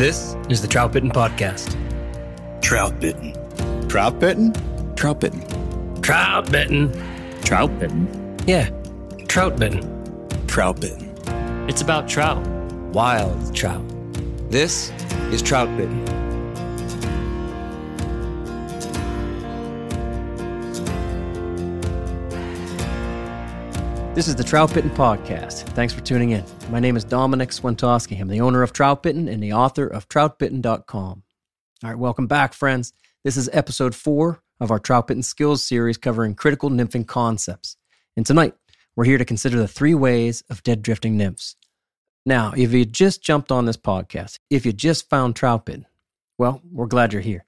This is the Trout Bitten Podcast. Trout bitten. Trout bitten? Trout bitten. Trout Bitten. Trout bitten. Yeah, Trout Bitten. Trout bitten. It's about trout. Wild trout. This is Trout bitten. This is the Trout Bitten Podcast. Thanks for tuning in. My name is Domenick Swentosky. I'm the owner of Trout Bitten and the author of troutbitten.com. All right, welcome back, friends. This is episode four of our Trout Bitten Skills series covering critical nymphing concepts. And tonight, we're here to consider the three ways of dead drifting nymphs. Now, if you just jumped on this podcast, if you just found Trout Bitten, well, we're glad you're here.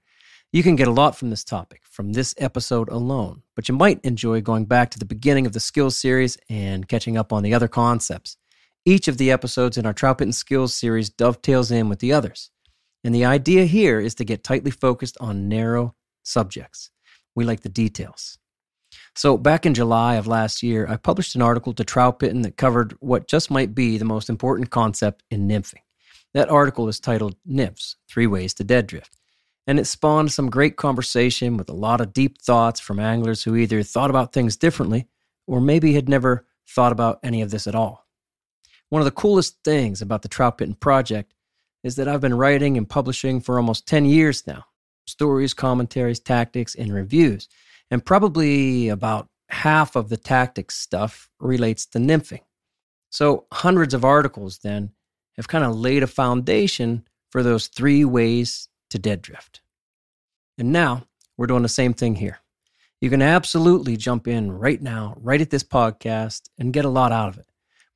You can get a lot from this topic, from this episode alone, but you might enjoy going back to the beginning of the skills series and catching up on the other concepts. Each of the episodes in our Trout Bitten Skills series dovetails in with the others. And the idea here is to get tightly focused on narrow subjects. We like the details. So, back in July of last year, I published an article to Trout Bitten that covered what just might be the most important concept in nymphing. That article is titled Nymphs Three Ways to Dead Drift and it spawned some great conversation with a lot of deep thoughts from anglers who either thought about things differently or maybe had never thought about any of this at all. One of the coolest things about the Trout Bitten Project is that I've been writing and publishing for almost 10 years now stories, commentaries, tactics, and reviews. And probably about half of the tactics stuff relates to nymphing. So hundreds of articles then have kind of laid a foundation for those three ways to dead drift. And now we're doing the same thing here. You can absolutely jump in right now, right at this podcast, and get a lot out of it.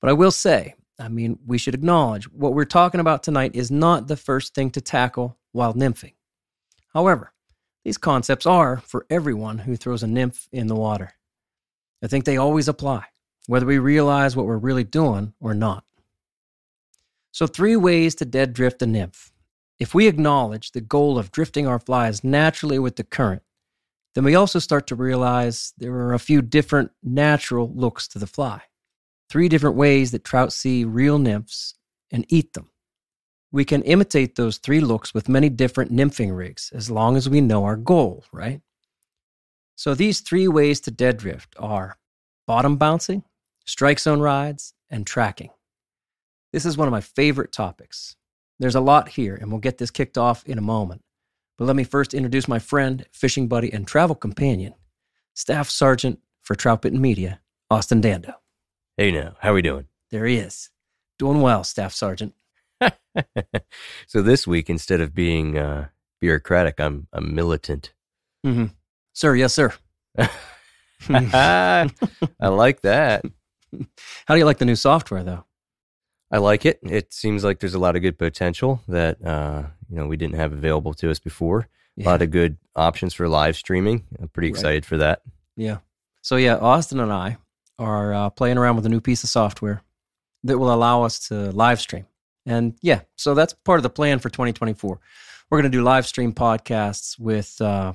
But I will say, I mean, we should acknowledge what we're talking about tonight is not the first thing to tackle while nymphing. However, these concepts are for everyone who throws a nymph in the water. I think they always apply, whether we realize what we're really doing or not. So, three ways to dead drift a nymph. If we acknowledge the goal of drifting our flies naturally with the current, then we also start to realize there are a few different natural looks to the fly. Three different ways that trout see real nymphs and eat them. We can imitate those three looks with many different nymphing rigs as long as we know our goal, right? So these three ways to dead drift are bottom bouncing, strike zone rides, and tracking. This is one of my favorite topics there's a lot here, and we'll get this kicked off in a moment. But let me first introduce my friend, fishing buddy, and travel companion, Staff Sergeant for Trout Bitten Media, Austin Dando. Hey now, how are we doing? There he is. Doing well, Staff Sergeant. so this week, instead of being uh, bureaucratic, I'm I'm militant. Mm-hmm. Sir, yes, sir. I like that. How do you like the new software, though? I like it. It seems like there's a lot of good potential that uh, you know we didn't have available to us before. Yeah. A lot of good options for live streaming. I'm pretty Right. excited for that. Yeah. So yeah, Austin and I are uh, playing around with a new piece of software that will allow us to live stream. And yeah, so that's part of the plan for 2024. We're going to do live stream podcasts with uh,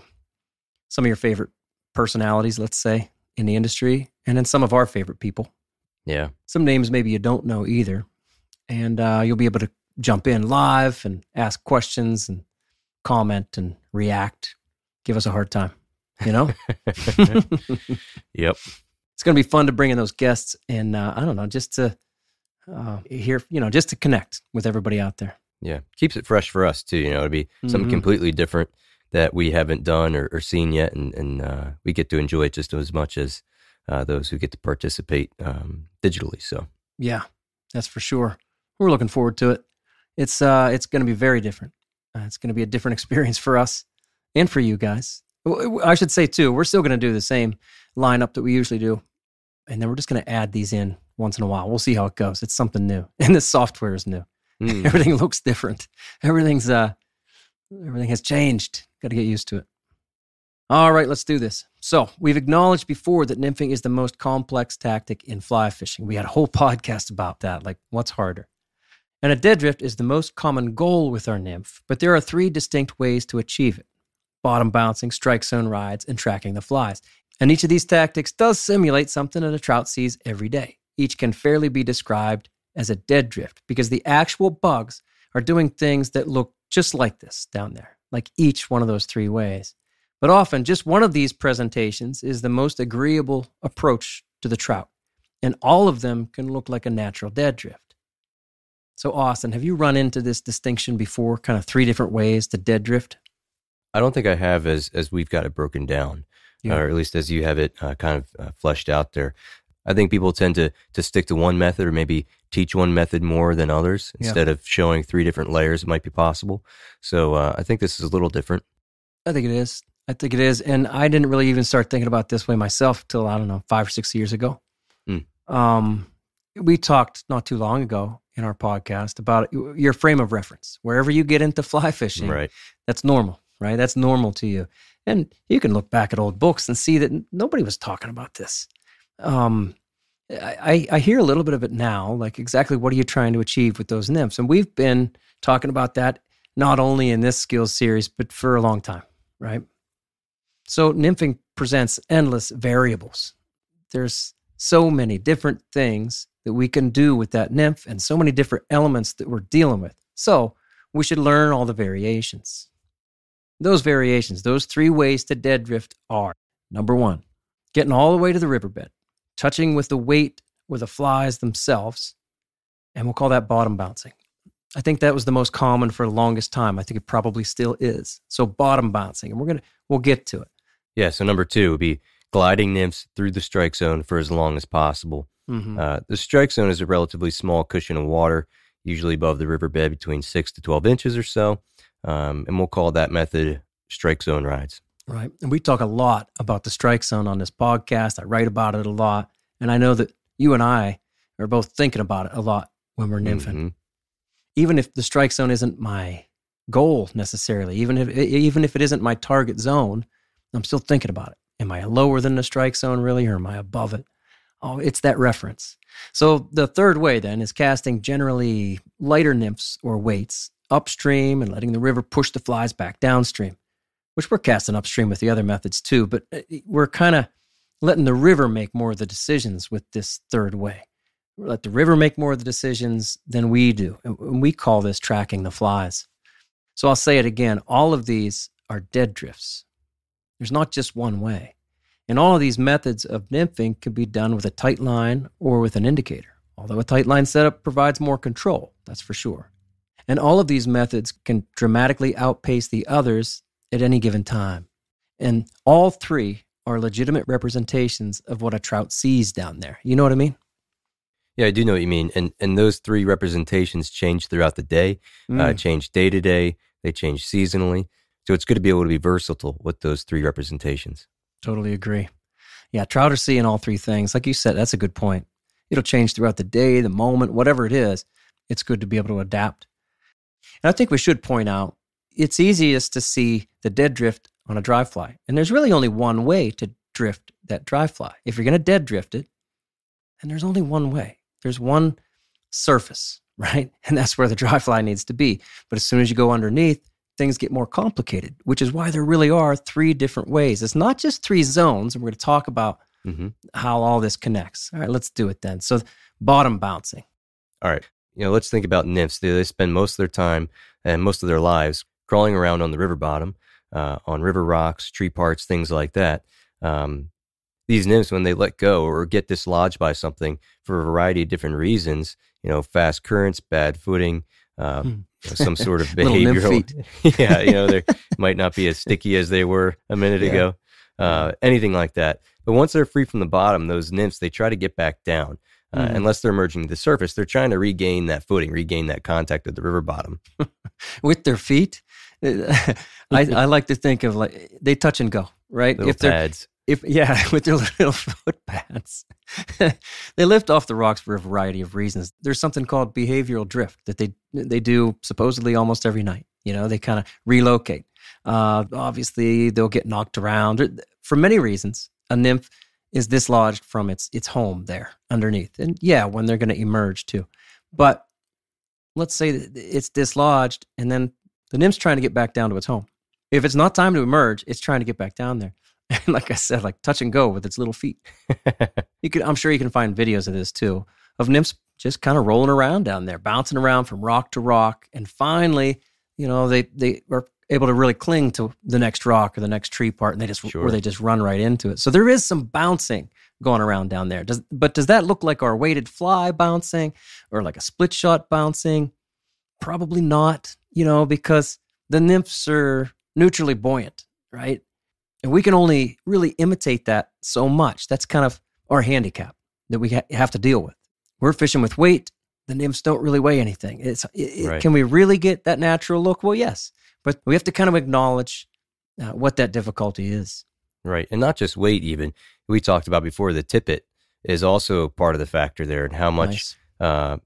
some of your favorite personalities, let's say, in the industry, and then some of our favorite people. Yeah. Some names maybe you don't know either. And uh, you'll be able to jump in live and ask questions and comment and react. Give us a hard time, you know? Yep. it's going to be fun to bring in those guests and uh, I don't know, just to uh, hear, you know, just to connect with everybody out there. Yeah. Keeps it fresh for us too. You know, it'd be something Mhm. completely different that we haven't done or, or seen yet. And, and uh, we get to enjoy it just as much as uh, those who get to participate um, digitally. So, Yeah, that's for sure. We're looking forward to it. It's uh, it's going to be very different. Uh, it's going to be a different experience for us and for you guys. I should say too, we're still going to do the same lineup that we usually do, and then we're just going to add these in once in a while. We'll see how it goes. It's something new, and this software is new. mm, Everything looks different. Everything's uh, everything has changed. Got to get used to it. All right, let's do this. So, we've acknowledged before that nymphing is the most complex tactic in fly fishing. We had a whole podcast about that, like what's harder. And a dead drift is the most common goal with our nymph, but there are three distinct ways to achieve it bottom bouncing, strike zone rides, and tracking the flies. And each of these tactics does simulate something that a trout sees every day. Each can fairly be described as a dead drift because the actual bugs are doing things that look just like this down there, like each one of those three ways. But often, just one of these presentations is the most agreeable approach to the trout, and all of them can look like a natural dead drift. So, Austin, have you run into this distinction before? Kind of three different ways to dead drift? I don't think I have as, as we've got it broken down, Yeah. or at least as you have it uh, kind of uh, fleshed out there. I think people tend to, to stick to one method or maybe teach one method more than others Yeah. instead of showing three different layers that might be possible. So uh, I think this is a little different. I think it is. I think it is. And I didn't really even start thinking about this way myself till, I don't know, five or six years ago. Hmm. Um, we talked not too long ago in our podcast about your frame of reference. Wherever you get into fly fishing, Right. that's normal, right? That's normal to you. And you can look back at old books and see that nobody was talking about this. Um, I, I I hear a little bit of it now, like exactly what are you trying to achieve with those nymphs? And we've been talking about that not only in this skills series, but for a long time, right? So nymphing presents endless variables. There's so many different things that we can do with that nymph and so many different elements that we're dealing with. So we should learn all the variations. Those variations, those three ways to dead drift are number one, getting all the way to the riverbed, touching with the weight or the flies themselves, and we'll call that bottom bouncing. I think that was the most common for the longest time. I think it probably still is. So bottom bouncing, and we're gonna we'll get to it. Yeah. So number two would be gliding nymphs through the strike zone for as long as possible. Mhm. Uh, the strike zone is a relatively small cushion of water, usually above the riverbed between six to 12 inches or so. Um, and we'll call that method strike zone rides. Right. And we talk a lot about the strike zone on this podcast. I write about it a lot. And I know that you and I are both thinking about it a lot when we're nymphing. Mhm. Even if the strike zone isn't my goal necessarily, even if even if it isn't my target zone, I'm still thinking about it. Am I lower than the strike zone really or am I above it? Oh, it's that reference. So the third way then is casting generally lighter nymphs or weights upstream and letting the river push the flies back downstream which we're casting upstream with the other methods too, but uh, we're kind of letting the river make more of the decisions with this third way. We let the river make more of the decisions than we do. And and we call this tracking the flies. So I'll say it again all of these are dead drifts. There's not just one way. And all of these methods of nymphing can be done with a tight line or with an indicator, although a tight line setup provides more control, that's for sure. And all of these methods can dramatically outpace the others at any given time. And all three are legitimate representations of what a trout sees down there. You know what I mean? Yeah, I do know what you mean. And and those three representations change throughout the day, uh, change day to day, they change seasonally. So it's good to be able to be versatile with those three representations. Totally agree. Yeah, trout are seeing all three things. Like you said, that's a good point. It'll change throughout the day, the moment, whatever it is. It's good to be able to adapt. And I think we should point out it's easiest to see the dead drift on a dry fly. And there's really only one way to drift that dry fly. If you're going to dead drift it, then there's only one way. There's one surface, right? And that's where the dry fly needs to be. But as soon as you go underneath, things get more complicated, which is why there really are three different ways. It's not just three zones, and we're going to talk about mm-hmm. how all this connects. All right, let's do it then. So, bottom bouncing. All right. You know, let's think about nymphs. They, they spend most of their time and most of their lives crawling around on the river bottom, uh, on river rocks, tree parts, things like that. Um, these nymphs, when they let go or get dislodged by something for a variety of different reasons, you know, fast currents, bad footing, uh, hmm. Some sort of behavioral. yeah, you know, they might not be as sticky as they were a minute yeah. ago, uh, anything like that. But once they're free from the bottom, those nymphs, they try to get back down. Uh, mm. Unless they're emerging to the surface, they're trying to regain that footing, regain that contact at the river bottom with their feet. I, I like to think of like they touch and go, right? Little if pads if yeah, with their little foot pads, they lift off the rocks for a variety of reasons. There's something called behavioral drift that they they do supposedly almost every night. You know, they kind of relocate. Uh, obviously, they'll get knocked around for many reasons. A nymph is dislodged from its its home there underneath, and yeah, when they're going to emerge too. But let's say it's dislodged, and then the nymph's trying to get back down to its home. If it's not time to emerge, it's trying to get back down there. And like I said, like touch and go with its little feet. you could, I'm sure you can find videos of this too, of nymphs just kind of rolling around down there, bouncing around from rock to rock, and finally, you know, they they are able to really cling to the next rock or the next tree part, and they just sure. or they just run right into it. So there is some bouncing going around down there. Does but does that look like our weighted fly bouncing or like a split shot bouncing? Probably not. You know, because the nymphs are neutrally buoyant, right? And we can only really imitate that so much. That's kind of our handicap that we ha- have to deal with. We're fishing with weight. The nymphs don't really weigh anything. It's it, right. Can we really get that natural look? Well, yes, but we have to kind of acknowledge uh, what that difficulty is. Right, and not just weight. Even we talked about before. The tippet is also part of the factor there, and how much, nice. uh,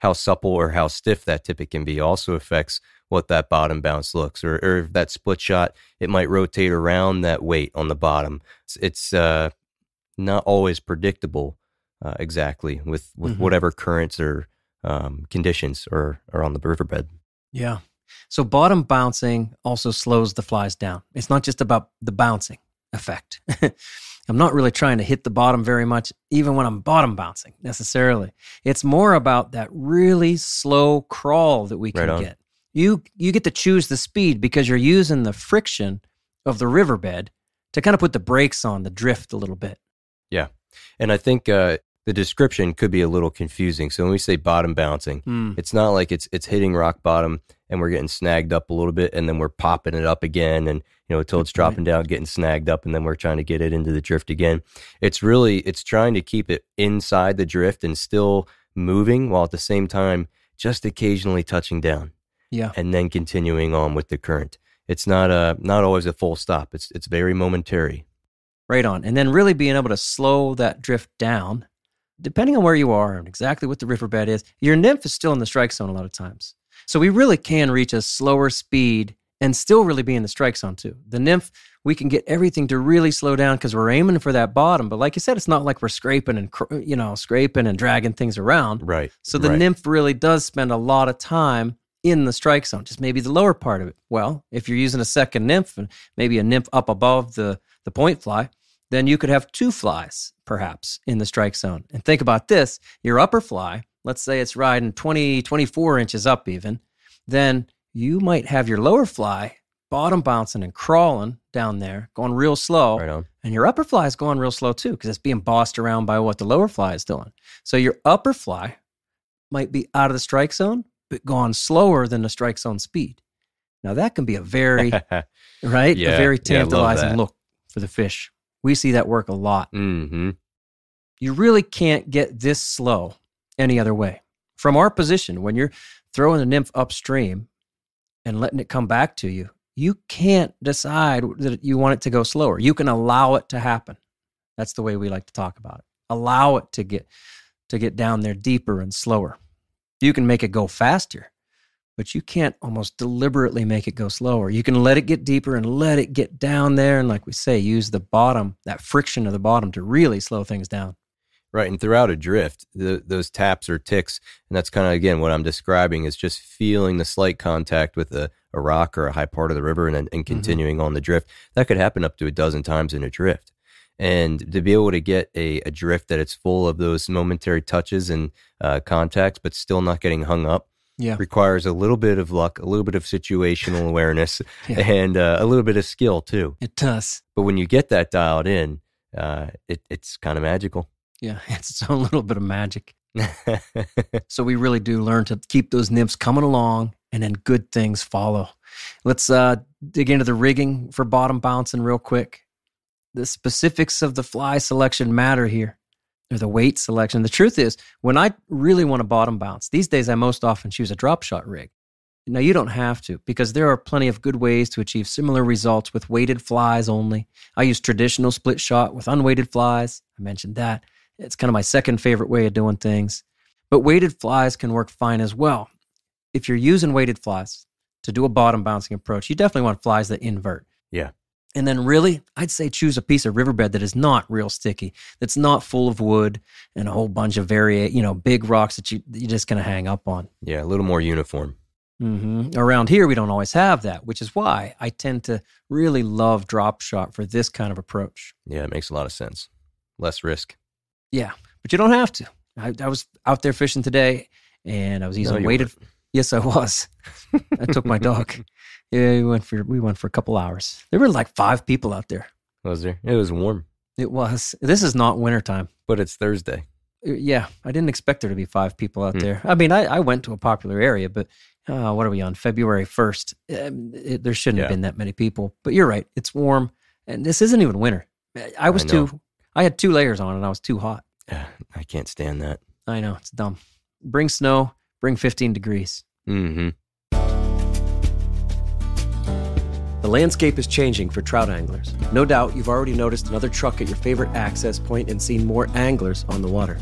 how supple or how stiff that tippet can be also affects what that bottom bounce looks, or, or that split shot, it might rotate around that weight on the bottom. It's, it's uh, not always predictable uh, exactly with, with mm-hmm. whatever currents or um, conditions are, are on the riverbed. Yeah. So bottom bouncing also slows the flies down. It's not just about the bouncing effect. I'm not really trying to hit the bottom very much, even when I'm bottom bouncing necessarily. It's more about that really slow crawl that we can right get you you get to choose the speed because you're using the friction of the riverbed to kind of put the brakes on the drift a little bit. Yeah, and I think uh, the description could be a little confusing. So when we say bottom bouncing, mm. it's not like it's it's hitting rock bottom and we're getting snagged up a little bit and then we're popping it up again and you know until it's dropping down, getting snagged up and then we're trying to get it into the drift again. It's really it's trying to keep it inside the drift and still moving while at the same time just occasionally touching down yeah, and then continuing on with the current. It's not a not always a full stop. It's it's very momentary. Right on, and then really being able to slow that drift down, depending on where you are and exactly what the riverbed is. Your nymph is still in the strike zone a lot of times, so we really can reach a slower speed and still really be in the strike zone too. The nymph, we can get everything to really slow down because we're aiming for that bottom. But like you said, it's not like we're scraping and you know scraping and dragging things around. Right. So the right. nymph really does spend a lot of time in the strike zone, just maybe the lower part of it. Well, if you're using a second nymph and maybe a nymph up above the, the point fly, then you could have two flies perhaps in the strike zone. And think about this your upper fly, let's say it's riding 20, 24 inches up even, then you might have your lower fly bottom bouncing and crawling down there, going real slow. Right and your upper fly is going real slow too, because it's being bossed around by what the lower fly is doing. So your upper fly might be out of the strike zone, gone slower than the strike zone speed. Now that can be a very right, yeah, a very tantalizing yeah, look for the fish. We see that work a lot. Mm-hmm. You really can't get this slow any other way. From our position, when you're throwing the nymph upstream and letting it come back to you, you can't decide that you want it to go slower. You can allow it to happen. That's the way we like to talk about it. Allow it to get to get down there deeper and slower. You can make it go faster, but you can't almost deliberately make it go slower. You can let it get deeper and let it get down there. And like we say, use the bottom, that friction of the bottom to really slow things down. Right. And throughout a drift, the, those taps or ticks, and that's kind of, again, what I'm describing is just feeling the slight contact with a, a rock or a high part of the river and, and mm-hmm. continuing on the drift. That could happen up to a dozen times in a drift. And to be able to get a, a drift that it's full of those momentary touches and uh, contacts, but still not getting hung up, Yeah. requires a little bit of luck, a little bit of situational awareness, Yeah. and uh, a little bit of skill too. It does. But when you get that dialed in, uh, it, it's kind of magical. Yeah. It's its own little bit of magic. So we really do learn to keep those nymphs coming along and then good things follow. Let's uh, dig into the rigging for bottom bouncing real quick. The specifics of the fly selection matter here, or the weight selection. The truth is, when I really want to bottom bounce, these days I most often choose a drop shot rig. Now, you don't have to because there are plenty of good ways to achieve similar results with weighted flies only. I use traditional split shot with unweighted flies. I mentioned that. It's kind of my second favorite way of doing things. But weighted flies can work fine as well. If you're using weighted flies to do a bottom bouncing approach, you definitely want flies that invert. Yeah. And then really, I'd say choose a piece of riverbed that is not real sticky, that's not full of wood and a whole bunch of vari, you know, big rocks that you that you're just gonna hang up on. yeah, a little more uniform. hmm Around here, we don't always have that, which is why I tend to really love drop shot for this kind of approach. Yeah, it makes a lot of sense. Less risk. Yeah, but you don't have to. I, I was out there fishing today, and I was using No, weighted. weren't. Yes, I was. I took my dog. Yeah, we went for we went for a couple hours. There were like five people out there. Was there? It was warm, It was. This is not wintertime. but it's Thursday. Uh, Yeah, I didn't expect there to be five people out Hmm. there. I mean, I, I went to a popular area, but uh, what are we on? February 1st. Um, it, there shouldn't have been that many people. But you're right. It's warm. And this isn't even winter. I was I too, I had two layers on and I was too hot. I can't stand that. I know. It's dumb. Bring snow, bring 15 degrees. hmm The landscape is changing for trout anglers. No doubt you've already noticed another truck at your favorite access point and seen more anglers on the water.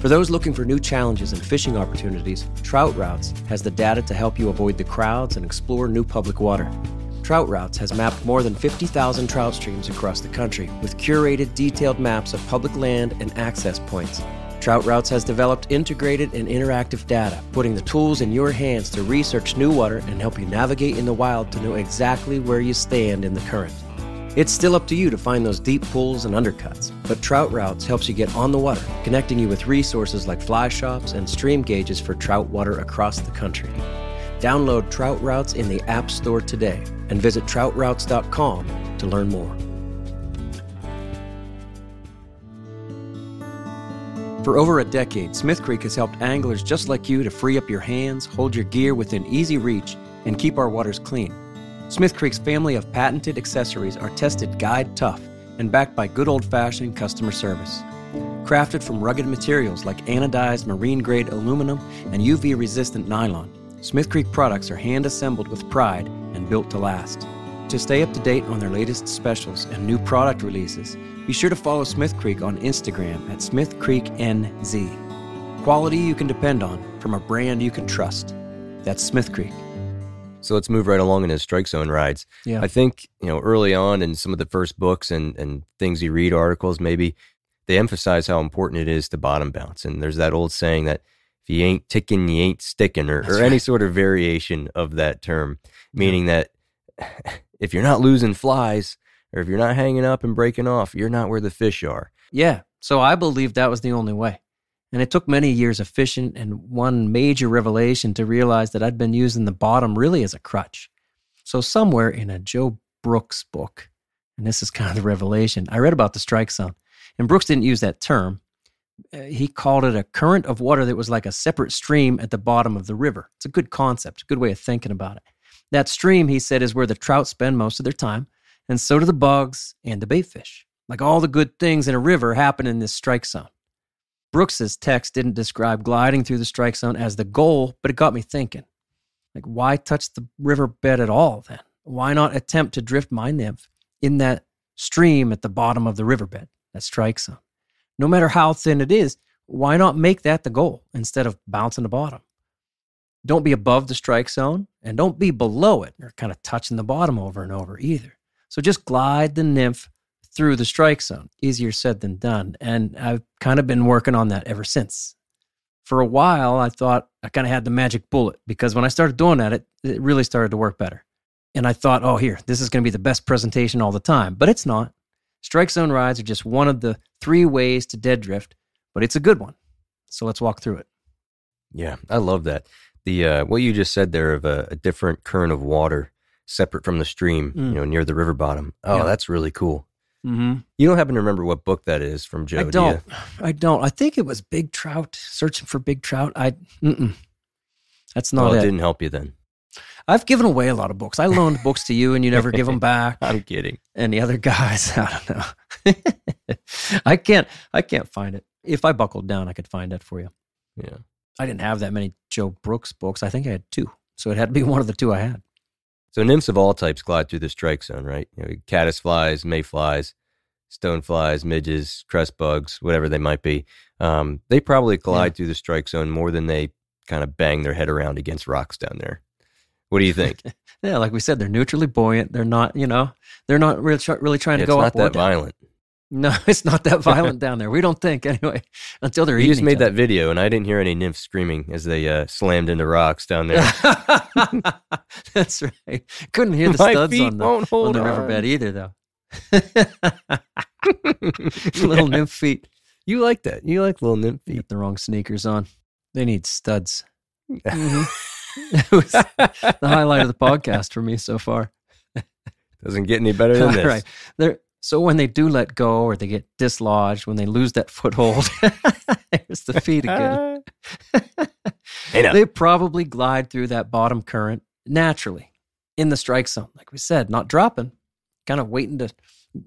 For those looking for new challenges and fishing opportunities, Trout Routes has the data to help you avoid the crowds and explore new public water. Trout Routes has mapped more than 50,000 trout streams across the country with curated, detailed maps of public land and access points. Trout Routes has developed integrated and interactive data, putting the tools in your hands to research new water and help you navigate in the wild to know exactly where you stand in the current. It's still up to you to find those deep pools and undercuts, but Trout Routes helps you get on the water, connecting you with resources like fly shops and stream gauges for trout water across the country. Download Trout Routes in the App Store today and visit troutroutes.com to learn more. For over a decade, Smith Creek has helped anglers just like you to free up your hands, hold your gear within easy reach, and keep our waters clean. Smith Creek's family of patented accessories are tested guide tough and backed by good old fashioned customer service. Crafted from rugged materials like anodized marine grade aluminum and UV resistant nylon, Smith Creek products are hand assembled with pride and built to last. To stay up to date on their latest specials and new product releases, be sure to follow Smith Creek on Instagram at Smith Creek NZ. Quality you can depend on from a brand you can trust. That's Smith Creek. So let's move right along in his strike zone rides. Yeah. I think, you know, early on in some of the first books and, and things you read, articles maybe, they emphasize how important it is to bottom bounce. And there's that old saying that if you ain't ticking, you ain't sticking, or, or any sort of variation of that term, meaning that if you're not losing flies or if you're not hanging up and breaking off, you're not where the fish are. Yeah. So I believed that was the only way. And it took many years of fishing and one major revelation to realize that I'd been using the bottom really as a crutch. So, somewhere in a Joe Brooks book, and this is kind of the revelation, I read about the strike zone. And Brooks didn't use that term. Uh, he called it a current of water that was like a separate stream at the bottom of the river. It's a good concept, a good way of thinking about it. That stream, he said, is where the trout spend most of their time, and so do the bugs and the bait fish. Like all the good things in a river happen in this strike zone. Brooks's text didn't describe gliding through the strike zone as the goal, but it got me thinking. Like, why touch the riverbed at all then? Why not attempt to drift my nymph in that stream at the bottom of the riverbed, that strike zone? No matter how thin it is, why not make that the goal instead of bouncing the bottom? Don't be above the strike zone and don't be below it or kind of touching the bottom over and over either. So just glide the nymph through the strike zone. Easier said than done. And I've kind of been working on that ever since. For a while, I thought I kind of had the magic bullet because when I started doing that, it, it really started to work better. And I thought, oh, here, this is going to be the best presentation all the time. But it's not. Strike zone rides are just one of the three ways to dead drift, but it's a good one. So let's walk through it. Yeah, I love that. The uh, what you just said there of a, a different current of water separate from the stream, Mm. you know, near the river bottom. Oh, Yeah. that's really cool. Mm-hmm. You don't happen to remember what book that is from Joe? I do don't. you? I don't. I think it was Big Trout, searching for Big Trout. I, mm-mm. That's not well, it it. didn't help you then. I've given away a lot of books. I loaned books to you and you never give them back. I'm kidding. And the other guys, I don't know. I can't, I can't find it. If I buckled down, I could find it for you. Yeah. I didn't have that many Joe Brooks books. I think I had two. So it had to be one of the two I had. So nymphs of all types glide through the strike zone, right? You know, caddis flies, mayflies, stoneflies, midges, cress bugs, whatever they might be. Um, they probably glide through the strike zone more than they kind of bang their head around against rocks down there. What do you think? Yeah, like we said, they're neutrally buoyant. They're not, you know, they're not really, really trying to it's go not up or that down. violent. No, it's not that violent down there. We don't think anyway. Until they're You just made that video, and I didn't hear any nymphs screaming as they uh, slammed into rocks down there. That's right. Couldn't hear the My studs on the, on the riverbed either, though. Little nymph feet. You like that? You like little nymph feet? Get the wrong sneakers on. They need studs. Mhm. it was the highlight of the podcast for me so far. Doesn't get any better than this. right. They're, so when they do let go or they get dislodged, when they lose that foothold, there's the feet again. They probably glide through that bottom current naturally in the strike zone, like we said, not dropping, kind of waiting to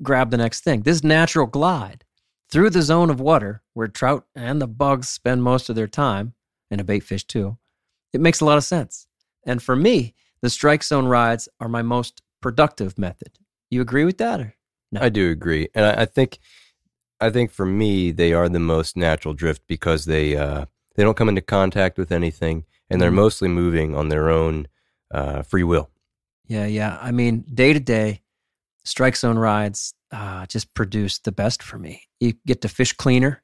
grab the next thing. This natural glide through the zone of water where trout and the bugs spend most of their time, and a bait fish too, it makes a lot of sense. And for me, the strike zone rides are my most productive method. You agree with that? Or? No. I do agree, and I, I think, I think for me, they are the most natural drift because they uh, they don't come into contact with anything, and they're Mhm. mostly moving on their own uh, free will. Yeah, yeah. I mean, day to day, strike zone rides uh, just produce the best for me. You get to fish cleaner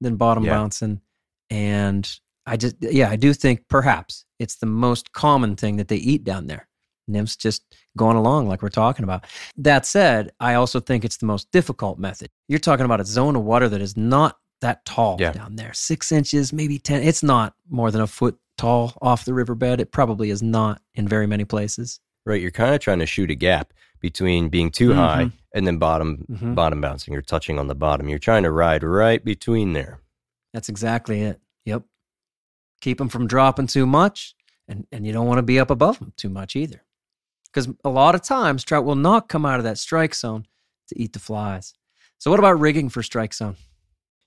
than bottom Yeah. bouncing, and I just yeah, I do think perhaps it's the most common thing that they eat down there. Nymphs just going along like we're talking about. That said, I also think it's the most difficult method. You're talking about a zone of water that is not that tall Yeah. down there, six inches, maybe ten. It's not more than a foot tall off the riverbed. It probably is not in very many places. Right, you're kind of trying to shoot a gap between being too high Mhm. and then bottom Mhm. bottom bouncing or touching on the bottom. You're trying to ride right between there. That's exactly it. Yep. Keep them from dropping too much, and, and you don't want to be up above them too much either. Because a lot of times, trout will not come out of that strike zone to eat the flies. So, what about rigging for strike zone?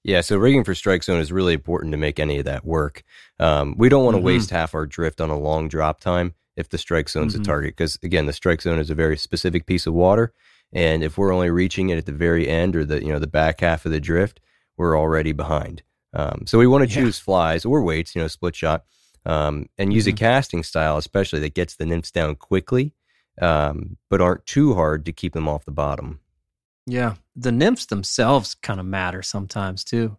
Yeah, so rigging for strike zone is really important to make any of that work. Um, we don't want to Mhm. waste half our drift on a long drop time if the strike zone's Mhm. a target, because again, the strike zone is a very specific piece of water, and if we're only reaching it at the very end or the you know the back half of the drift, we're already behind. Um, so we want to Yeah. choose flies or weights, you know, split shot, um, and use Mhm. a casting style, especially that gets the nymphs down quickly, um, but aren't too hard to keep them off the bottom. Yeah. The nymphs themselves kind of matter sometimes too.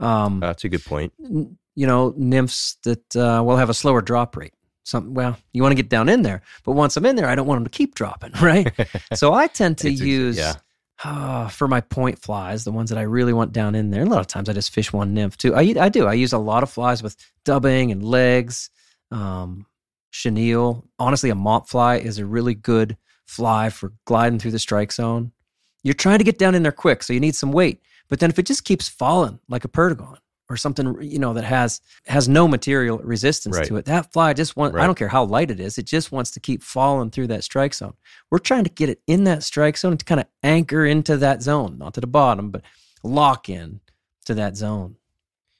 Um, Uh, that's a good point. n- you know, nymphs that uh, will have a slower drop rate. Some, well, you want to get down in there, but once I'm in there, I don't want them to keep dropping, right? so I tend to use yeah. ah, for my point flies, the ones that I really want down in there. A lot of times I just fish one nymph too. I I do. I use a lot of flies with dubbing and legs, um, chenille. Honestly, a mop fly is a really good fly for gliding through the strike zone. You're trying to get down in there quick, so you need some weight. But then if it just keeps falling like a perdigon or something, you know, that has has no material resistance Right. to it, that fly just want. I don't care how light it is. It just wants to keep falling through that strike zone. We're trying to get it in that strike zone to kind of anchor into that zone, not to the bottom, but lock in to that zone.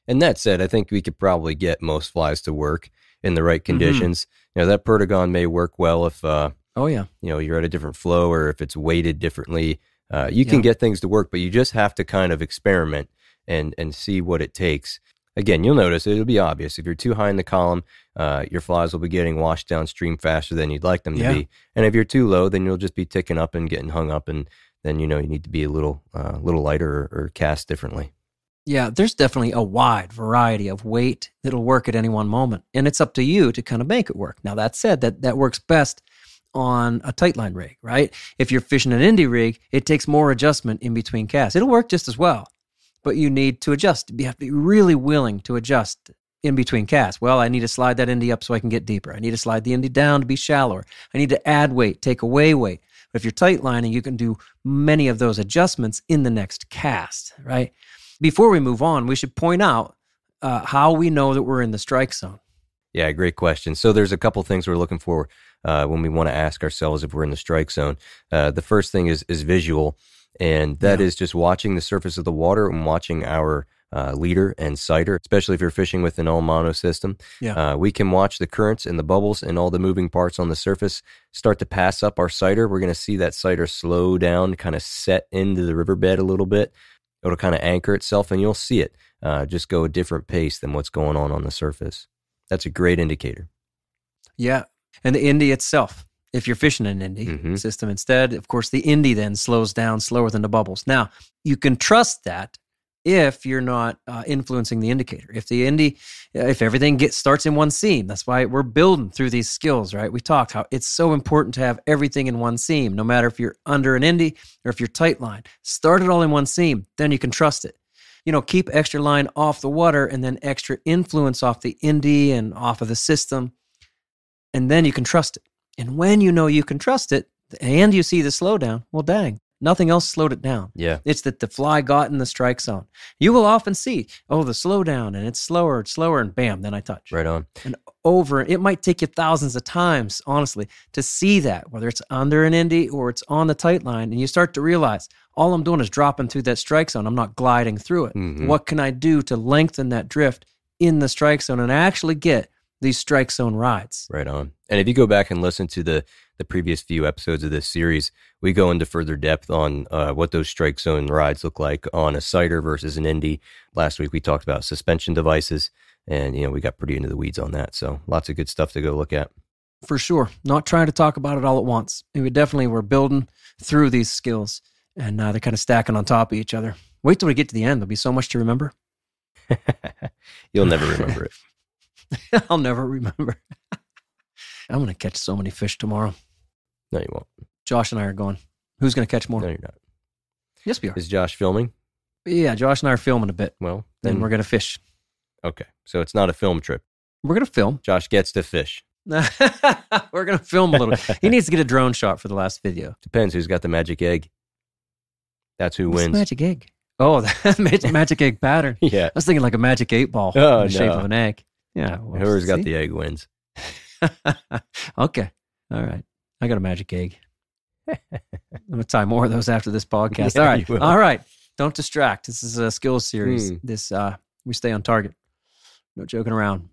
And that said, I think we could probably get most flies to work in the Mm-hmm. right conditions. You know, that perdigon may work well if uh, Oh yeah, you know you're at a different flow or if it's weighted differently. Uh, you can get things to work, but you just have to kind of experiment and and see what it takes. Again, you'll notice it'll be obvious if you're too high in the column, uh, your flies will be getting washed downstream faster than you'd like them to Yeah. be. And if you're too low, then you'll just be ticking up and getting hung up, and then you know you need to be a little uh, little lighter or, or cast differently. Yeah, there's definitely a wide variety of weight that'll work at any one moment, and it's up to you to kind of make it work. Now that said, that that works best on a tight line rig, right? If you're fishing an indie rig, it takes more adjustment in between casts. It'll work just as well, but you need to adjust. You have to be really willing to adjust in between casts. Well, I need to slide that indie up so I can get deeper. I need to slide the indie down to be shallower. I need to add weight, take away weight. But if you're tight lining, you can do many of those adjustments in the next cast, right? Before we move on, we should point out uh, how we know that we're in the strike zone. Yeah, great question. So there's a couple things we're looking for uh, when we want to ask ourselves if we're in the strike zone. Uh, the first thing is is visual, and that Yeah. is just watching the surface of the water and watching our uh, leader and sighter, especially if you're fishing with an all mono system. Yeah. Uh, we can watch the currents and the bubbles and all the moving parts on the surface start to pass up our sighter. We're going to see that sighter slow down, kind of set into the riverbed a little bit. It'll kind of anchor itself, and you'll see it uh, just go a different pace than what's going on on the surface. That's a great indicator. Yeah. And the indie itself, if you're fishing an indie Mhm. system instead, of course, the indie then slows down slower than the bubbles. Now, you can trust that if you're not uh, influencing the indicator. If the indie, if everything gets starts in one seam, that's why we're building through these skills, right? We talked how it's so important to have everything in one seam, no matter if you're under an indie or if you're tight line. Start it all in one seam, then you can trust it. You know, keep extra line off the water and then extra influence off the indie and off of the system and then you can trust it. And when you know you can trust it and you see the slowdown, well, dang, nothing else slowed it down. Yeah. It's that the fly got in the strike zone. You will often see, oh, the slowdown and it's slower, it's slower, and bam, then I touch. Right on. And over, it might take you thousands of times, honestly, to see that, whether it's under an indie or it's on the tight line. And you start to realize all I'm doing is dropping through that strike zone. I'm not gliding through it. Mhm. What can I do to lengthen that drift in the strike zone and actually get these strike zone rides? Right on. And if you go back and listen to the the previous few episodes of this series, we go into further depth on uh, what those strike zone rides look like on a sighter versus an indie. Last week we talked about suspension devices, and you know we got pretty into the weeds on that. So lots of good stuff to go look at. for sure. Not trying to talk about it all at once. And we definitely were building through these skills, and uh, they're kind of stacking on top of each other. Wait till we get to the end. There'll be so much to remember. You'll never remember it. I'll never remember. I'm going to catch so many fish tomorrow. No, you won't. Josh and I are gone. Who's going to catch more? No, you're not. Yes, we are. Is Josh filming? Yeah, Josh and I are filming a bit. Well, Then then we're going to fish. okay. So it's not a film trip. We're going to film. Josh gets to fish. we're going to film a little. he needs to get a drone shot for the last video. Depends who's got the magic egg. That's who What's the wins. magic egg. Oh, the magic, magic egg pattern. Yeah. I was thinking like a magic eight ball Oh, in the shape of an egg. Yeah. well, Whoever's got the egg wins. okay. All right. I got a magic egg. I'm going to tie more of those after this podcast. Yeah, all right, all right. Don't distract. This is a skills series. Hmm. This uh we stay on target. No joking around.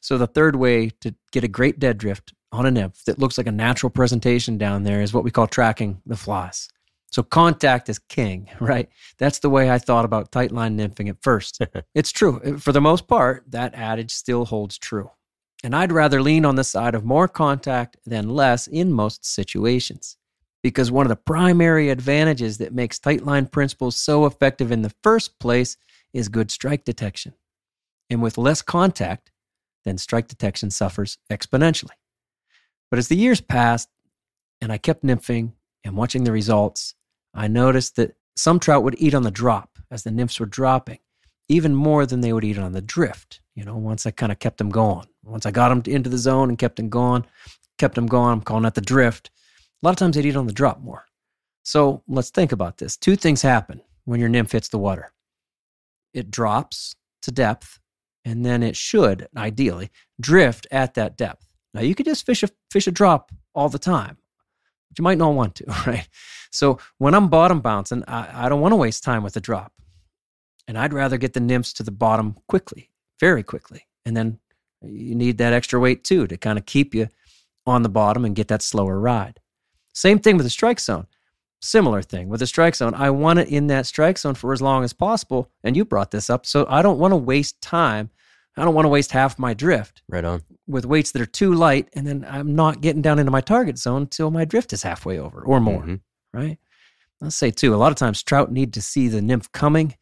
So the third way to get a great dead drift on a nymph that looks like a natural presentation down there is what we call tracking the flies. So contact is king, right? That's the way I thought about tight line nymphing at first. it's true. For the most part, that adage still holds true. And I'd rather lean on the side of more contact than less in most situations. Because one of the primary advantages that makes tight line principles so effective in the first place is good strike detection. And with less contact, then strike detection suffers exponentially. But as the years passed and I kept nymphing and watching the results, I noticed that some trout would eat on the drop as the nymphs were dropping, even more than they would eat on the drift. You know, once I kind of kept them going, once I got them into the zone and kept them going, kept them going, I'm calling that the drift. A lot of times they'd eat on the drop more. So let's think about this. Two things happen when your nymph hits the water it drops to depth, and then it should, ideally, drift at that depth. Now, you could just fish a, fish a drop all the time, but you might not want to, right? So when I'm bottom bouncing, I, I don't want to waste time with the drop. And I'd rather get the nymphs to the bottom quickly, very quickly. And then you need that extra weight too to kind of keep you on the bottom and get that slower ride. Same thing with the strike zone. Similar thing with the strike zone. I want it in that strike zone for as long as possible. And you brought this up. So I don't want to waste time. I don't want to waste half my drift Right on. with weights that are too light. And then I'm not getting down into my target zone until my drift is halfway over or more Mhm. right? Let's say too, a lot of times trout need to see the nymph coming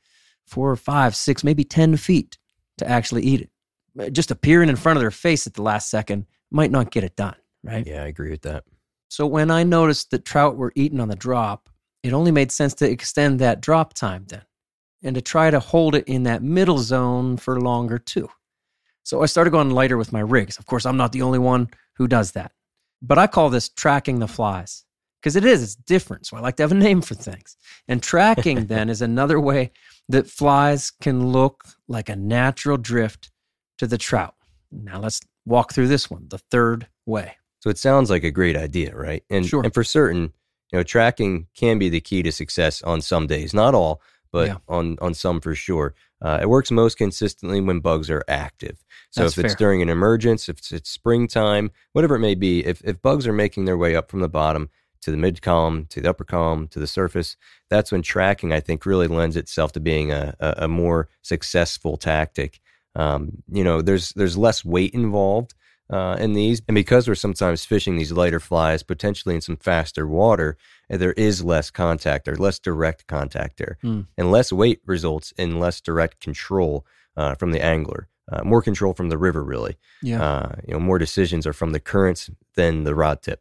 four, five, six, maybe 10 feet to actually eat it. Uh, Just appearing in front of their face at the last second might not get it done, right? Yeah, I agree with that. So when I noticed that trout were eaten on the drop, it only made sense to extend that drop time then and to try to hold it in that middle zone for longer too. So I started going lighter with my rigs. Of course, I'm not the only one who does that. But I call this tracking the flies because it is, it's different. So I like to have a name for things. And tracking then is another way that flies can look like a natural drift to the trout. Now let's walk through this one, the third way. So it sounds like a great idea, right? And Sure. and for certain, you know, tracking can be the key to success on some days, not all, but Yeah. on on some for sure. Uh, it works most consistently when bugs are active. So That's if it's fair. during an emergence, if it's, it's springtime, whatever it may be, if if bugs are making their way up from the bottom to the mid column, to the upper column, to the surface, that's when tracking I think really lends itself to being a a, a more successful tactic. Um, you know, there's there's less weight involved uh, in these, and because we're sometimes fishing these lighter flies, potentially in some faster water, uh, there is less contact or less direct contact there, Hmm. and less weight results in less direct control uh, from the angler, uh, more control from the river, really. Yeah. Uh, you know, more decisions are from the currents than the rod tip.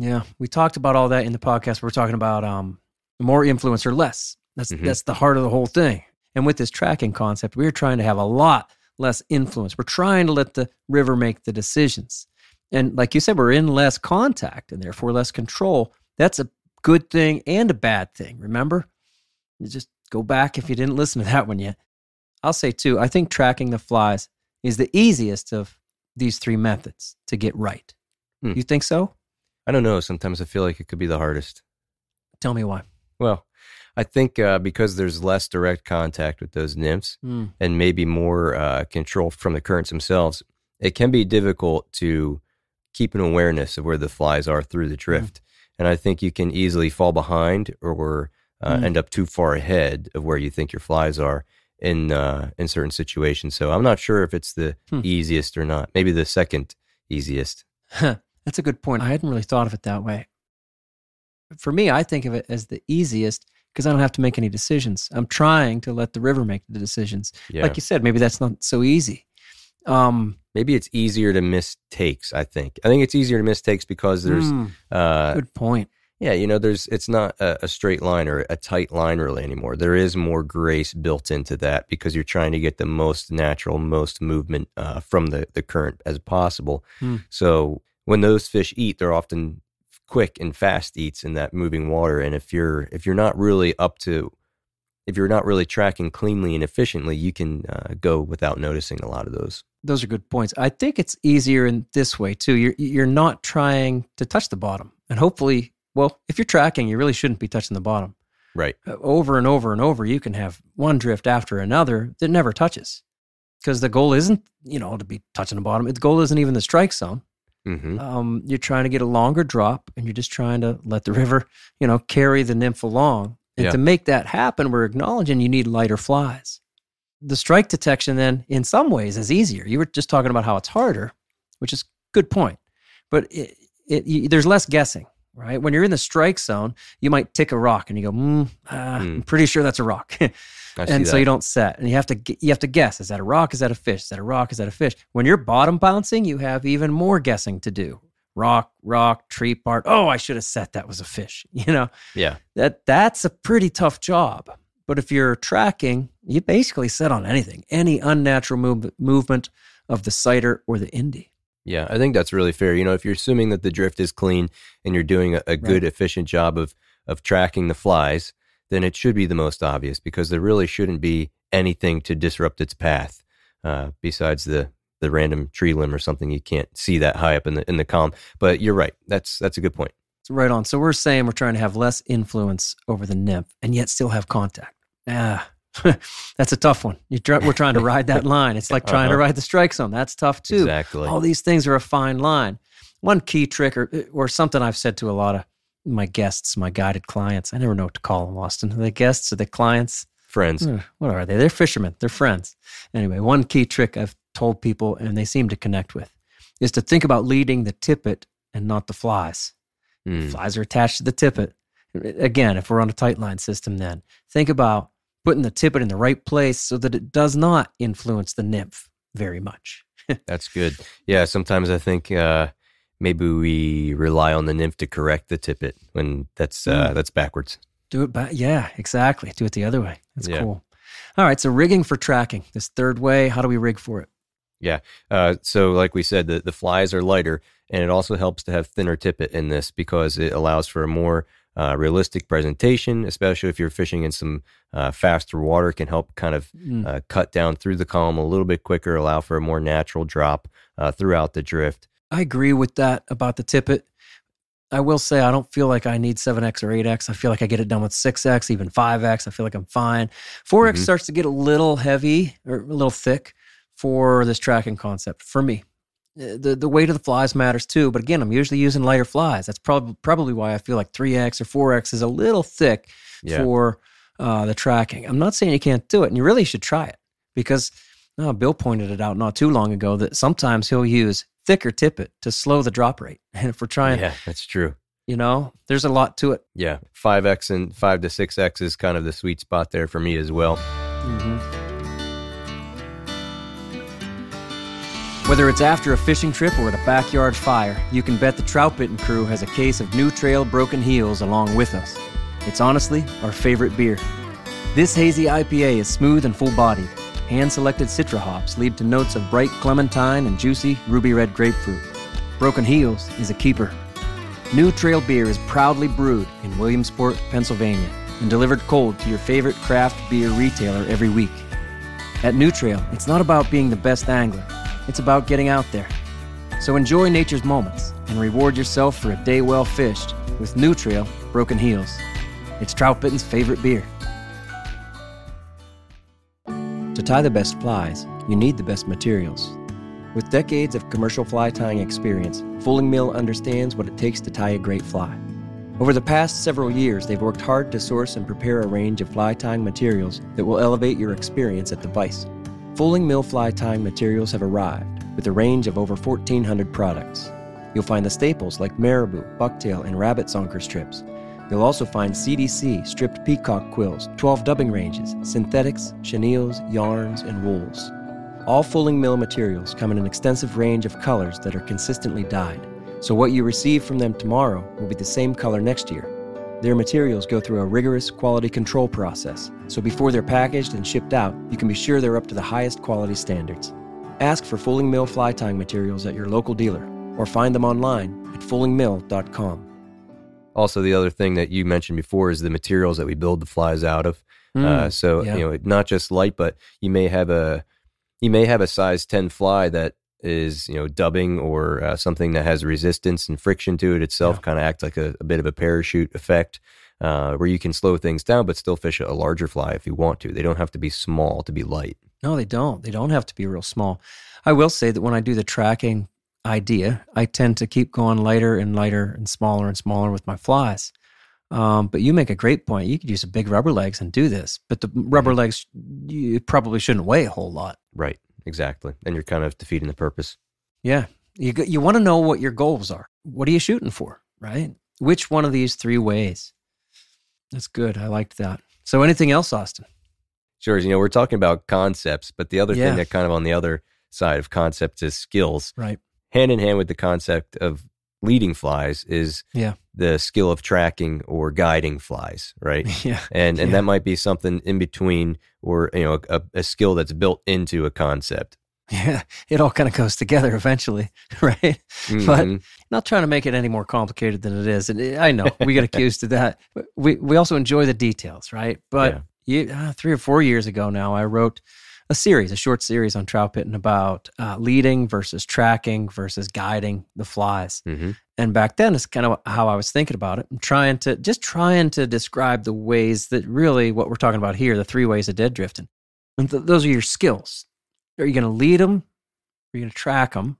Yeah, we talked about all that in the podcast. We're talking about um, more influence or less. That's Mhm. that's the heart of the whole thing. And with this tracking concept, we're trying to have a lot less influence. We're trying to let the river make the decisions. And like you said, we're in less contact and therefore less control. That's a good thing and a bad thing. Remember? You just go back if you didn't listen to that one yet. I'll say too, I think tracking the flies is the easiest of these three methods to get right. Hmm. You think so? I don't know. Sometimes I feel like it could be the hardest. Tell me why. Well, I think uh, because there's less direct contact with those nymphs, Hmm. and maybe more uh, control from the currents themselves, it can be difficult to keep an awareness of where the flies are through the drift. And I think you can easily fall behind or uh, Mm. end up too far ahead of where you think your flies are in uh, in certain situations. So I'm not sure if it's the Hmm. easiest or not. Maybe the second easiest. That's a good point. I hadn't really thought of it that way. For me, I think of it as the easiest because I don't have to make any decisions. I'm trying to let the river make the decisions. Yeah. Like you said, maybe that's not so easy. Um, maybe it's easier to miss takes. I think. I think it's easier to miss takes because there's hmm, uh, good point. Yeah, you know, there's it's not a, a straight line or a tight line really anymore. There is more grace built into that because you're trying to get the most natural, most movement uh, from the the current as possible. Hmm. So when those fish eat, they're often quick and fast eats in that moving water. And if you're if you're not really up to if you're not really tracking cleanly and efficiently, you can uh, go without noticing a lot of those. Those are good points. I think it's easier in this way too. You're you're not trying to touch the bottom, and hopefully, well, if you're tracking, you really shouldn't be touching the bottom. Right. Uh, over and over and over, you can have one drift after another that never touches. Because the goal isn't, you know, to be touching the bottom. The goal isn't even the strike zone. Hmm Um, you're trying to get a longer drop and you're just trying to let the river, you know, carry the nymph along. And Yeah. to make that happen, we're acknowledging you need lighter flies. The strike detection, then, in some ways, is easier. You were just talking about how it's harder, which is good point. But it, it, you, there's less guessing, right? When you're in the strike zone, you might tick a rock and you go, mm, ah, Hmm. I'm pretty sure that's a rock. And so that. you don't set and you have to you have to guess is that a rock is that a fish is that a rock is that a fish when you're bottom bouncing you have even more guessing to do rock rock tree part oh i should have set that was a fish you know yeah. that that's a pretty tough job but if you're tracking you basically set on anything any unnatural move, movement of the sighter or the indie Yeah, I think that's really fair. You know, if you're assuming that the drift is clean and you're doing a, a good, efficient job of of tracking the flies, then it should be the most obvious because there really shouldn't be anything to disrupt its path uh, besides the the random tree limb or something you can't see that high up in the in the column. But you're right. That's that's a good point. So right on. So we're saying we're trying to have less influence over the nymph and yet still have contact. Ah, that's a tough one. Try, we're trying to ride that line. It's like trying to Uh-huh. ride the strike zone. That's tough too. Exactly. All these things are a fine line. One key trick, or or something I've said to a lot of my guests, my guided clients. I never know what to call them, Austin. Are they guests? Are they clients? Friends. Uh, What are they? They're fishermen. They're friends. Anyway, one key trick I've told people, and they seem to connect with, is to think about leading the tippet and not the flies. Hmm. Flies are attached to the tippet, Again, if we're on a tight line system, then think about putting the tippet in the right place so that it does not influence the nymph very much. That's good. Yeah, sometimes I think uh, maybe we rely on the nymph to correct the tippet when that's uh, Mm. that's backwards. Do it back. Yeah, exactly. Do it the other way. That's Yeah. cool. All right. So rigging for tracking. This third way, how do we rig for it? Yeah. Uh, so, like we said, the, the flies are lighter, and it also helps to have thinner tippet in this because it allows for a more uh, realistic presentation, especially if you're fishing in some uh, faster water. Can help kind of Mm. uh, cut down through the column a little bit quicker, allow for a more natural drop uh, throughout the drift. I agree with that about the tippet. I will say I don't feel like I need 7x or 8x. I feel like I get it done with 6x, even 5x. I feel like I'm fine. 4x Mhm. starts to get a little heavy or a little thick for this tracking concept for me. Uh, The, the weight of the flies matters too, but again, I'm usually using lighter flies. That's probably probably why I feel like 3x or 4x is a little thick Yeah. for uh, the tracking. I'm not saying you can't do it, and you really should try it because uh, Bill pointed it out not too long ago that sometimes he'll use thicker tippet to slow the drop rate. And if we're trying, yeah, that's true. you know, there's a lot to it. Yeah, 5x and 5 to 6x is kind of the sweet spot there for me as well. Whether it's after a fishing trip or at a backyard fire, you can bet the Troutbitten crew has a case of New Trail Broken Heels along with us. It's honestly our favorite beer. This hazy IPA is smooth and full bodied. Hand selected citra hops lead to notes of bright clementine and juicy ruby red grapefruit. Broken Heels is a keeper. New Trail beer is proudly brewed in Williamsport, Pennsylvania, and delivered cold to your favorite craft beer retailer every week. At New Trail, it's not about being the best angler, it's about getting out there. So enjoy nature's moments and reward yourself for a day well fished with New Trail Broken Heels. It's Troutbitten's favorite beer. To tie the best flies, you need the best materials. With decades of commercial fly tying experience, Fulling Mill understands what it takes to tie a great fly. Over the past several years, they've worked hard to source and prepare a range of fly tying materials that will elevate your experience at the vise. Fulling Mill fly tying materials have arrived with a range of over 1,400 products. You'll find the staples like marabou, bucktail, and rabbit zonker strips. You'll also find CDC, stripped peacock quills, 12 dubbing ranges, synthetics, chenilles, yarns, and wools. All Fulling Mill materials come in an extensive range of colors that are consistently dyed, so what you receive from them tomorrow will be the same color next year. Their materials go through a rigorous quality control process, so before they're packaged and shipped out, you can be sure they're up to the highest quality standards. Ask for Fulling Mill fly tying materials at your local dealer or find them online at fullingmill.com. Also, the other thing that you mentioned before is the materials that we build the flies out of. uh, so Mm, yeah. you know, not just light, but you may have a you may have a size ten fly that is you know dubbing or uh, something that has resistance and friction to it itself, Yeah. kind of act like a, a bit of a parachute effect, uh, where you can slow things down but still fish a larger fly if you want to. They don't have to be small to be light. No, they don't. They don't have to be real small. I will say that when I do the tracking idea, I tend to keep going lighter and lighter and smaller and smaller with my flies. Um, but you make a great point. You could use a big rubber legs and do this, but the rubber legs you probably shouldn't weigh a whole lot. Right. Exactly. And you're kind of defeating the purpose. Yeah, you you want to know what your goals are. What are you shooting for? Right? Which one of these three ways? That's good. I liked that. So, anything else, Austin? Sure. You know, we're talking about concepts, but the other Yeah. thing that kind of on the other side of concepts is skills. Right. Hand in hand with the concept of leading flies is Yeah. The skill of tracking or guiding flies, right? yeah. And and Yeah. that might be something in between or you know a, a skill that's built into a concept. Yeah. It all kind of goes together eventually, right? But- Mhm. not trying to make it any more complicated than it is. And I know we get accused of that. We we also enjoy the details, right? But you, uh, three or four years ago now, I wrote a series, a short series on Troutbitten about uh, leading versus tracking versus guiding the flies. Mhm. And back then, it's kind of how I was thinking about it. I'm trying to just trying to describe the ways that really what we're talking about here, the three ways of dead drifting. And th- those are your skills. Are you going to lead them? Are you going to track them?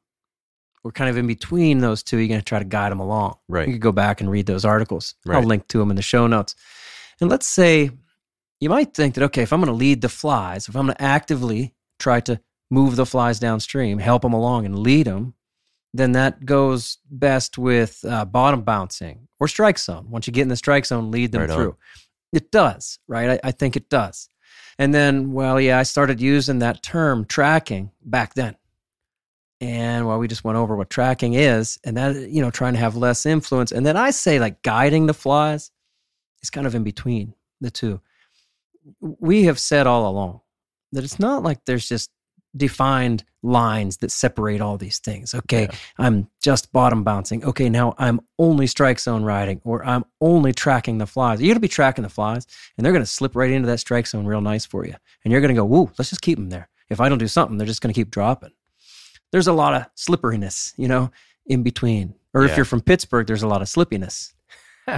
We're kind of in between those two, you're going to try to guide them along. Right. You could go back and read those articles. I'll link to them in the show notes. And let's say you might think that, okay, if I'm going to lead the flies, if I'm going to actively try to move the flies downstream, help them along and lead them, then that goes best with uh, bottom bouncing or strike zone. Once you get in the strike zone, lead them Right on. through. It does, right? I, I think it does. And then, well, yeah, I started using that term tracking back then. And well, we just went over what tracking is, and that, you know, trying to have less influence. And then I say like guiding the flies is kind of in between the two. We have said all along that it's not like there's just defined lines that separate all these things. Okay, Yeah. I'm just bottom bouncing. Okay, now I'm only strike zone riding, or I'm only tracking the flies. You're going to be tracking the flies, and they're going to slip right into that strike zone real nice for you. And you're going to go, woo, let's just keep them there. If I don't do something, they're just going to keep dropping. There's a lot of slipperiness, you know, in between. Or if you're from Pittsburgh, there's a lot of slippiness.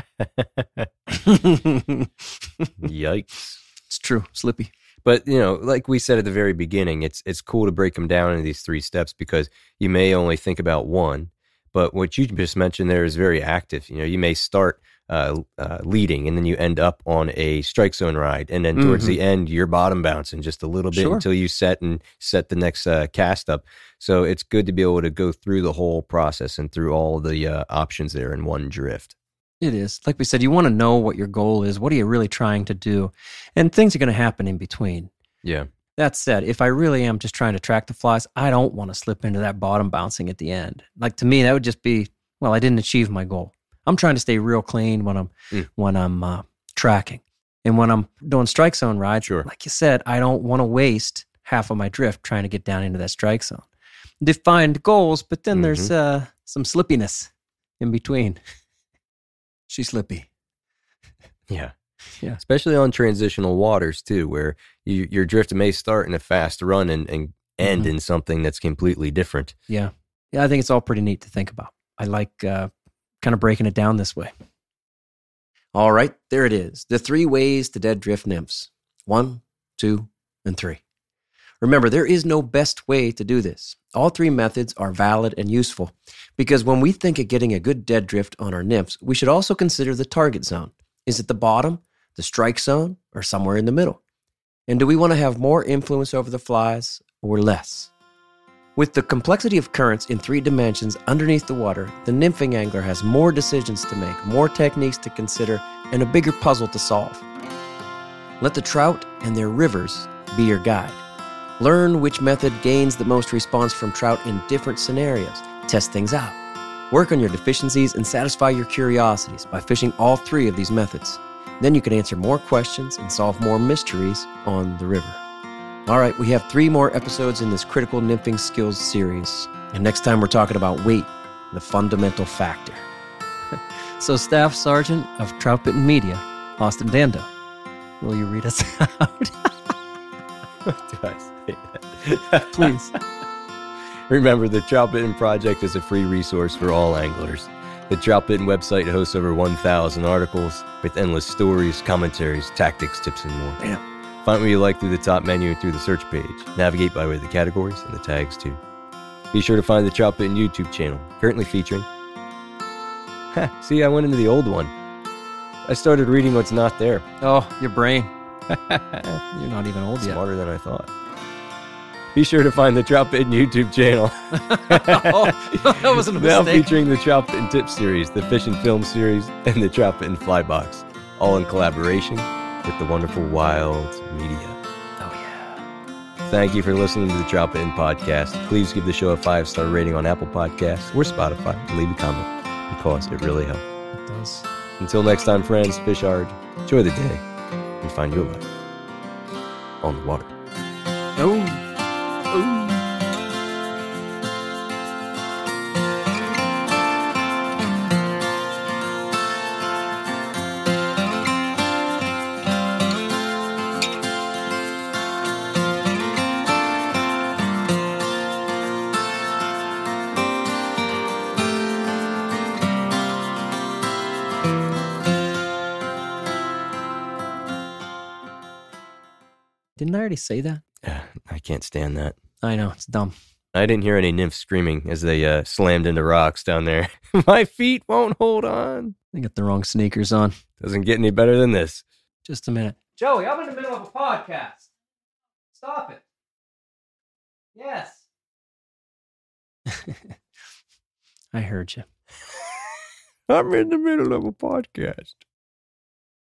Yikes. It's true, slippy. But you know, like we said at the very beginning, it's it's cool to break them down into these three steps because you may only think about one, but what you just mentioned there is very active. You know, you may start uh, uh, leading and then you end up on a strike zone ride, and then towards the end you're bottom bouncing just a little bit Sure. until you set and set the next uh, cast up. So it's good to be able to go through the whole process and through all the uh, options there in one drift. It is. Like we said, you want to know what your goal is. What are you really trying to do? And things are going to happen in between. Yeah, That said, if I really am just trying to track the flies, I don't want to slip into that bottom bouncing at the end. Like to me, that would just be, well, I didn't achieve my goal. I'm trying to stay real clean when I'm Mm. when I'm uh, tracking, and when I'm doing strike zone rides. Sure. Like you said, I don't want to waste half of my drift trying to get down into that strike zone. Defined goals, but then there's uh, some slippiness in between. She's slippy. Yeah. Yeah. Especially on transitional waters too, where you, your drift may start in a fast run and, and end Mhm. in something that's completely different. Yeah. Yeah, I think it's all pretty neat to think about. I like uh, kind of breaking it down this way. All right, there it is. The three ways to dead drift nymphs one, two, and three. Remember, there is no best way to do this. All three methods are valid and useful because when we think of getting a good dead drift on our nymphs, we should also consider the target zone. Is it the bottom, the strike zone, or somewhere in the middle? And do we want to have more influence over the flies or less? With the complexity of currents in three dimensions underneath the water, the nymphing angler has more decisions to make, more techniques to consider, and a bigger puzzle to solve. Let the trout and their rivers be your guide. Learn which method gains the most response from trout in different scenarios. Test things out. Work on your deficiencies and satisfy your curiosities by fishing all three of these methods. Then you can answer more questions and solve more mysteries on the river. All right, we have three more episodes in this critical nymphing skills series. And next time we're talking about weight, the fundamental factor. so, Staff Sergeant of Troutbitten Media, Austin Dando, will you read us out? Do? Please. Remember, the Troutbitten Project is a free resource for all anglers. The Troutbitten website hosts over 1,000 articles with endless stories, commentaries, tactics, tips, and more. Damn. Find what you like through the top menu and through the search page. Navigate by way of the categories and the tags too. Be sure to find the Troutbitten YouTube channel, currently featuring. Ha, see, I went into the old one. I started reading what's not there. Oh, your brain. You're not even old yet. Smarter than I thought. Be sure to find the Bitten YouTube channel. oh, that wasn't a now featuring the Troutbitten Tip series, the Fish and Film series, and the Bitten Fly Box, all in collaboration with the wonderful Wild Media. Oh, yeah. Thank you for listening to the Troutbitten podcast. Please give the show a five star rating on Apple Podcasts or Spotify and leave a comment because it really helps. It does. Until next time, friends, fish hard, enjoy the day, and find your life on the water. Say that? Ah, I can't stand that. I know, it's dumb. I didn't hear any nymphs screaming as they uh, slammed into rocks down there. My feet won't hold on. I got the wrong sneakers on. Doesn't get any better than this. Just a minute. Joey, I'm in the middle of a podcast. Stop it. Yes. I heard you. I'm in the middle of a podcast.